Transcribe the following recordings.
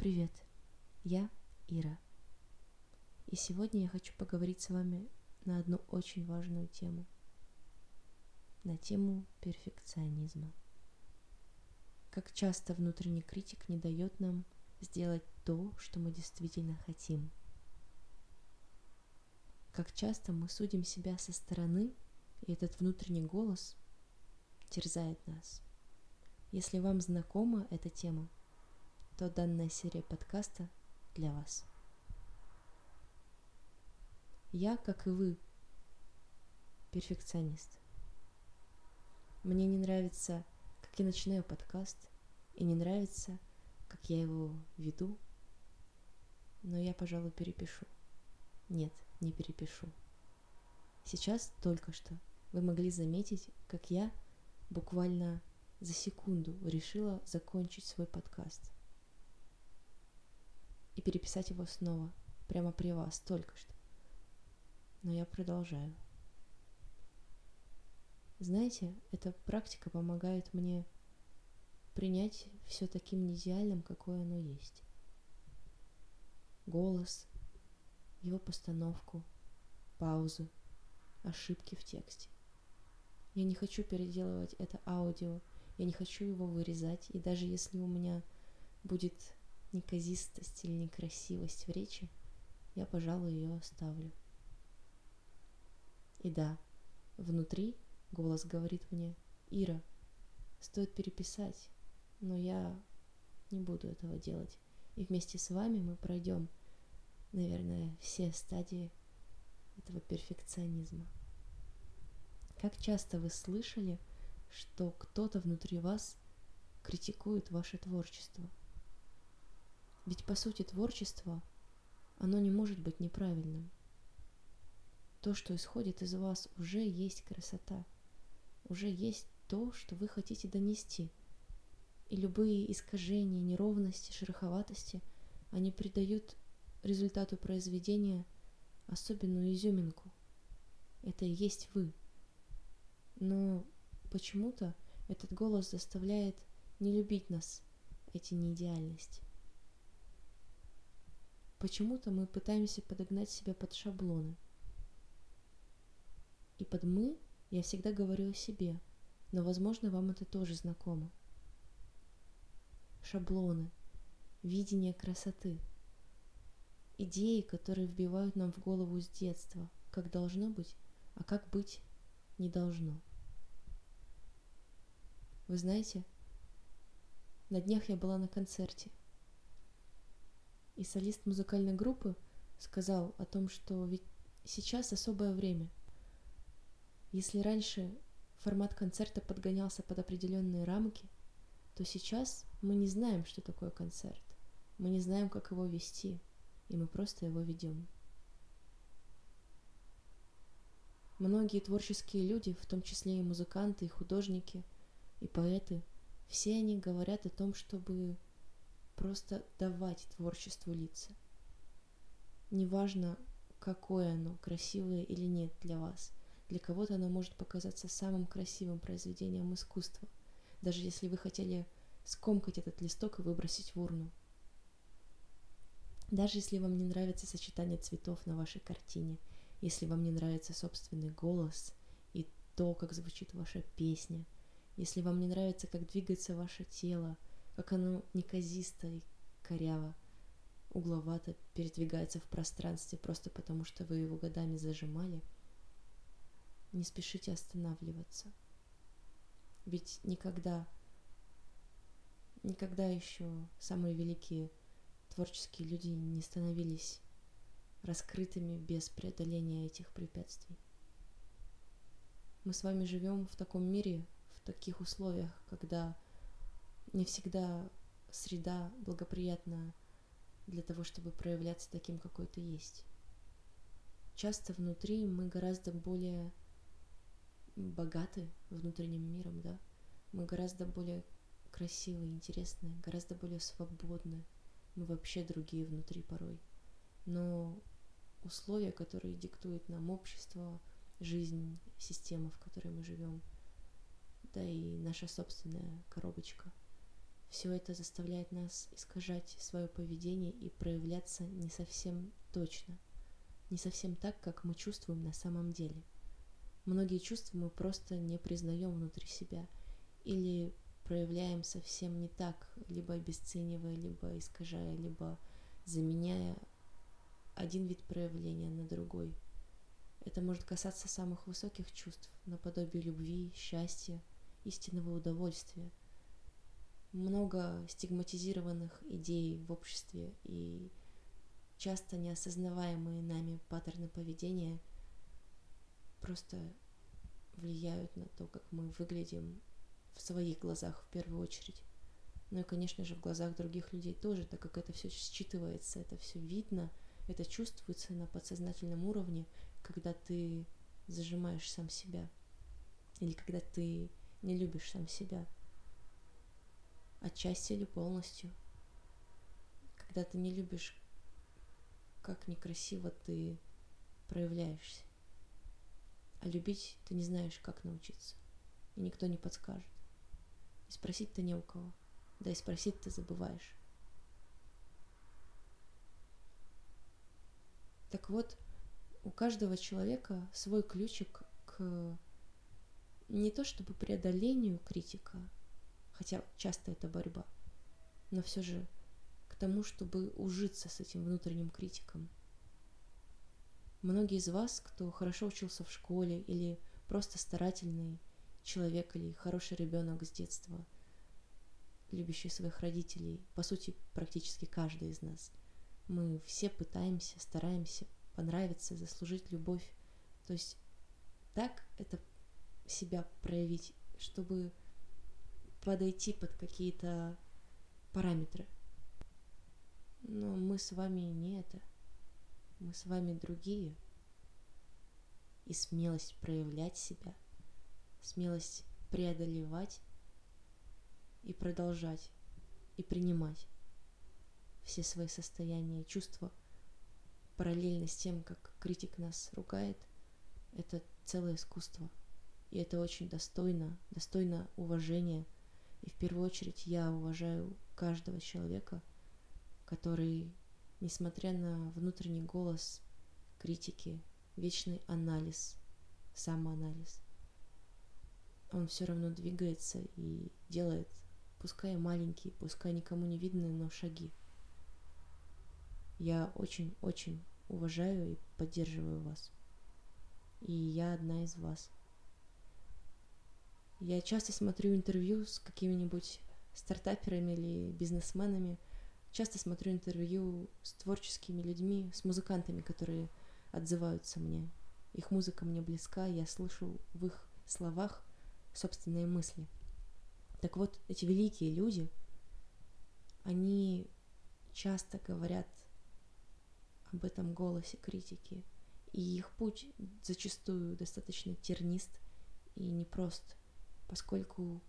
Привет, я Ира. И сегодня я хочу поговорить с вами на одну очень важную тему. На тему перфекционизма. Как часто внутренний критик не дает нам сделать то, что мы действительно хотим. Как часто мы судим себя со стороны, и этот внутренний голос терзает нас. Если вам знакома эта тема, то данная серия подкаста для вас. Я, как и вы, перфекционист. Мне не нравится, как я начинаю подкаст, и не нравится, как я его веду, но я, пожалуй, перепишу. Нет, не перепишу. Сейчас только что вы могли заметить, как я буквально за секунду решила закончить свой подкаст и переписать его снова, прямо при вас, только что. Но я продолжаю. Знаете, эта практика помогает мне принять все таким неидеальным, какое оно есть. Голос, его постановку, паузы, ошибки в тексте. Я не хочу переделывать это аудио, я не хочу его вырезать, и даже если у меня будет неказистость или некрасивость в речи, я, пожалуй, ее оставлю. И да, внутри голос говорит мне, Ира, стоит переписать, но я не буду этого делать. И вместе с вами мы пройдем, наверное, все стадии этого перфекционизма. Как часто вы слышали, что кто-то внутри вас критикует ваше творчество? Ведь по сути творчество, оно не может быть неправильным. То, что исходит из вас, уже есть красота, уже есть то, что вы хотите донести. И любые искажения, неровности, шероховатости, они придают результату произведения особенную изюминку. Это и есть вы. Но почему-то этот голос заставляет не любить нас, эти неидеальности. Почему-то мы пытаемся подогнать себя под шаблоны. И под «мы» я всегда говорю о себе, но, возможно, вам это тоже знакомо. Шаблоны, видение красоты, идеи, которые вбивают нам в голову с детства, как должно быть, а как быть не должно. Вы знаете, на днях я была на концерте, и солист музыкальной группы сказал о том, что ведь сейчас особое время. Если раньше формат концерта подгонялся под определенные рамки, то сейчас мы не знаем, что такое концерт. Мы не знаем, как его вести, и мы просто его ведем. Многие творческие люди, в том числе и музыканты, и художники, и поэты, все они говорят о том, чтобы просто давать творчеству лица. Неважно, какое оно, красивое или нет для вас. Для кого-то оно может показаться самым красивым произведением искусства, даже если вы хотели скомкать этот листок и выбросить в урну. Даже если вам не нравится сочетание цветов на вашей картине, если вам не нравится собственный голос и то, как звучит ваша песня, если вам не нравится, как двигается ваше тело – как оно неказисто и коряво, угловато передвигается в пространстве просто потому, что вы его годами зажимали, не спешите останавливаться. Ведь никогда, никогда еще самые великие творческие люди не становились раскрытыми без преодоления этих препятствий. Мы с вами живем в таком мире, в таких условиях, когда не всегда среда благоприятна для того, чтобы проявляться таким, какой ты есть. Часто внутри мы гораздо более богаты внутренним миром, да? Мы гораздо более красивые, интересные, гораздо более свободны. Мы вообще другие внутри порой. Но условия, которые диктует нам общество, жизнь, система, в которой мы живем, да и наша собственная коробочка – все это заставляет нас искажать свое поведение и проявляться не совсем точно, не совсем так, как мы чувствуем на самом деле. Многие чувства мы просто не признаем внутри себя или проявляем совсем не так, либо обесценивая, либо искажая, либо заменяя один вид проявления на другой. Это может касаться самых высоких чувств, наподобие любви, счастья, истинного удовольствия. Много стигматизированных идей в обществе и часто неосознаваемые нами паттерны поведения просто влияют на то, как мы выглядим в своих глазах в первую очередь. Ну и, конечно же, в глазах других людей тоже, так как это все считывается, это все видно, это чувствуется на подсознательном уровне, когда ты зажимаешь сам себя, или когда ты не любишь сам себя, отчасти или полностью, когда ты не любишь, как некрасиво ты проявляешься. А любить ты не знаешь, как научиться, и никто не подскажет. И спросить-то не у кого. Да и спросить ты забываешь. Так вот, у каждого человека свой ключик к не то чтобы преодолению критика, хотя часто это борьба, но все же к тому, чтобы ужиться с этим внутренним критиком. Многие из вас, кто хорошо учился в школе или просто старательный человек или хороший ребенок с детства, любящий своих родителей, по сути, практически каждый из нас. Мы все пытаемся, стараемся понравиться, заслужить любовь. То есть так это себя проявить, чтобы подойти под какие-то параметры. Но мы с вами не это. Мы с вами другие. И смелость проявлять себя – смелость преодолевать и продолжать, и принимать все свои состояния и чувства параллельно с тем, как критик нас ругает, это целое искусство. И это очень достойно, достойно уважения. И в первую очередь я уважаю каждого человека, который, несмотря на внутренний голос критики, вечный анализ, самоанализ – он все равно двигается и делает, пускай маленькие, пускай никому не видные, но шаги. Я очень-очень уважаю и поддерживаю вас. И я одна из вас. Я часто смотрю интервью с какими-нибудь стартаперами или бизнесменами, часто смотрю интервью с творческими людьми, с музыкантами, которые отзываются мне. Их музыка мне близка, я слышу в их словах собственные мысли. Так вот, эти великие люди, они часто говорят об этом голосе критики, и их путь зачастую достаточно тернист и непрост, поскольку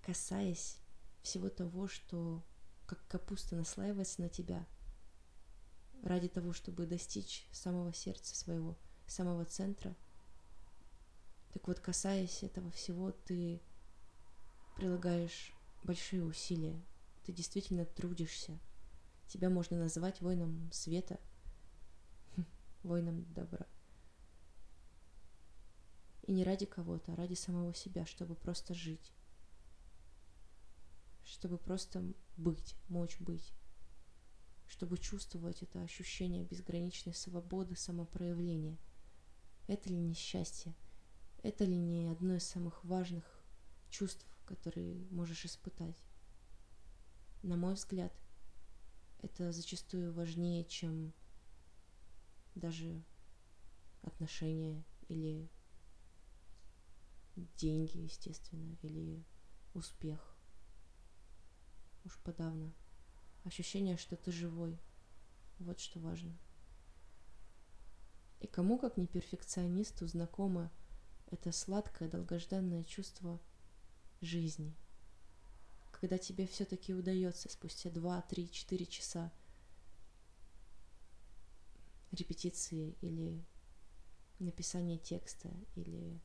касаясь всего того, что как капуста наслаивается на тебя, ради того, чтобы достичь самого сердца своего, самого центра – так вот, касаясь этого всего, ты прилагаешь большие усилия, ты действительно трудишься. Тебя можно назвать воином света, воином добра. И не ради кого-то, а ради самого себя, чтобы просто жить. Чтобы просто быть, мочь быть. Чтобы чувствовать это ощущение безграничной свободы, самопроявления. Это ли не счастье? Это ли не одно из самых важных чувств, которые можешь испытать? На мой взгляд, это зачастую важнее, чем даже отношения или деньги, естественно, или успех. Уж подавно. Ощущение, что ты живой. Вот что важно. И кому, как не перфекционисту, знакомо это сладкое, долгожданное чувство жизни. Когда тебе все-таки удается спустя 2, 3, 4 часа репетиции или написания текста или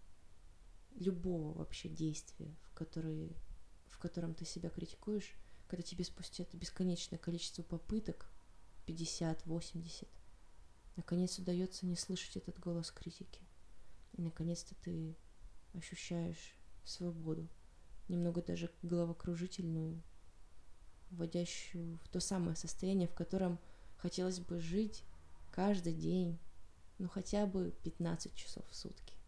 любого вообще действия, в, который, в котором ты себя критикуешь, когда тебе спустя это бесконечное количество попыток, 50, 80, наконец удается не слышать этот голос критики. И наконец-то ты ощущаешь свободу, немного даже головокружительную, вводящую в то самое состояние, в котором хотелось бы жить каждый день, ну хотя бы 15 часов в сутки.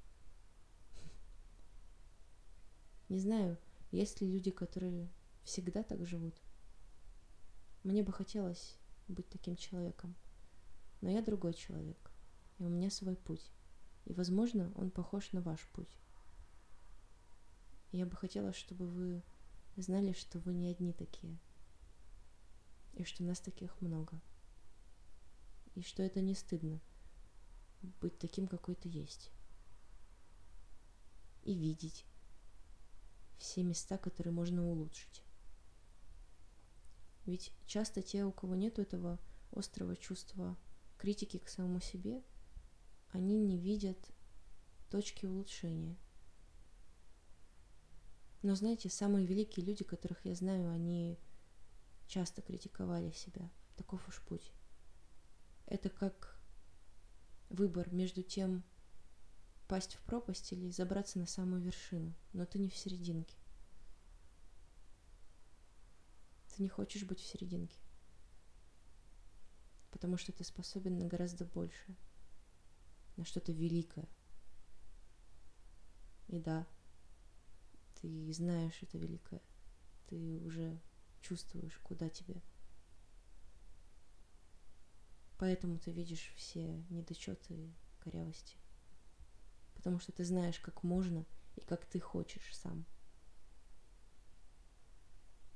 Не знаю, есть ли люди, которые всегда так живут. Мне бы хотелось быть таким человеком, но я другой человек, и у меня свой путь, и, возможно, он похож на ваш путь. Я бы хотела, чтобы вы знали, что вы не одни такие, и что нас таких много, и что это не стыдно быть таким, какой ты есть, и видеть все места, которые можно улучшить. Ведь часто те, у кого нет этого острого чувства критики к самому себе, они не видят точки улучшения – но знаете, самые великие люди, которых я знаю, они часто критиковали себя. Таков уж путь. Это как выбор между тем, пасть в пропасть или забраться на самую вершину, но ты не в серединке. Ты не хочешь быть в серединке, потому что ты способен на гораздо больше, на что-то великое. И да, ты знаешь это великое, ты уже чувствуешь, куда тебе. Поэтому ты видишь все недочеты и корявости. Потому что ты знаешь, как можно и как ты хочешь сам.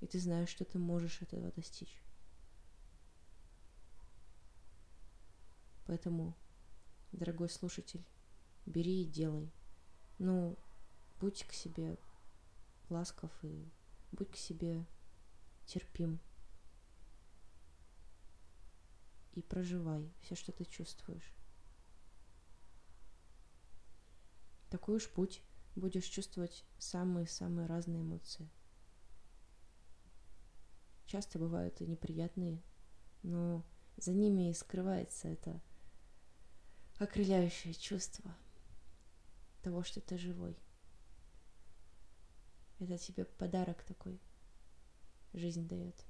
И ты знаешь, что ты можешь этого достичь. Поэтому, дорогой слушатель, бери и делай. Ну, будь к себе ласков и будь к себе терпим. И проживай все, что ты чувствуешь. Такой уж путь будешь чувствовать самые-самые разные эмоции. Часто бывают и неприятные, но за ними и скрывается это окрыляющее чувство того, что ты живой. Это тебе подарок такой жизнь дает.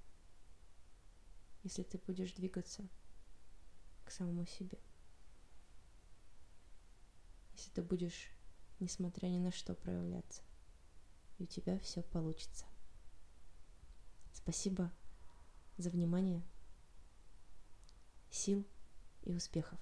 Если ты будешь двигаться к самому себе. Если ты будешь, несмотря ни на что, проявляться. И у тебя все получится. Спасибо за внимание, сил и успехов.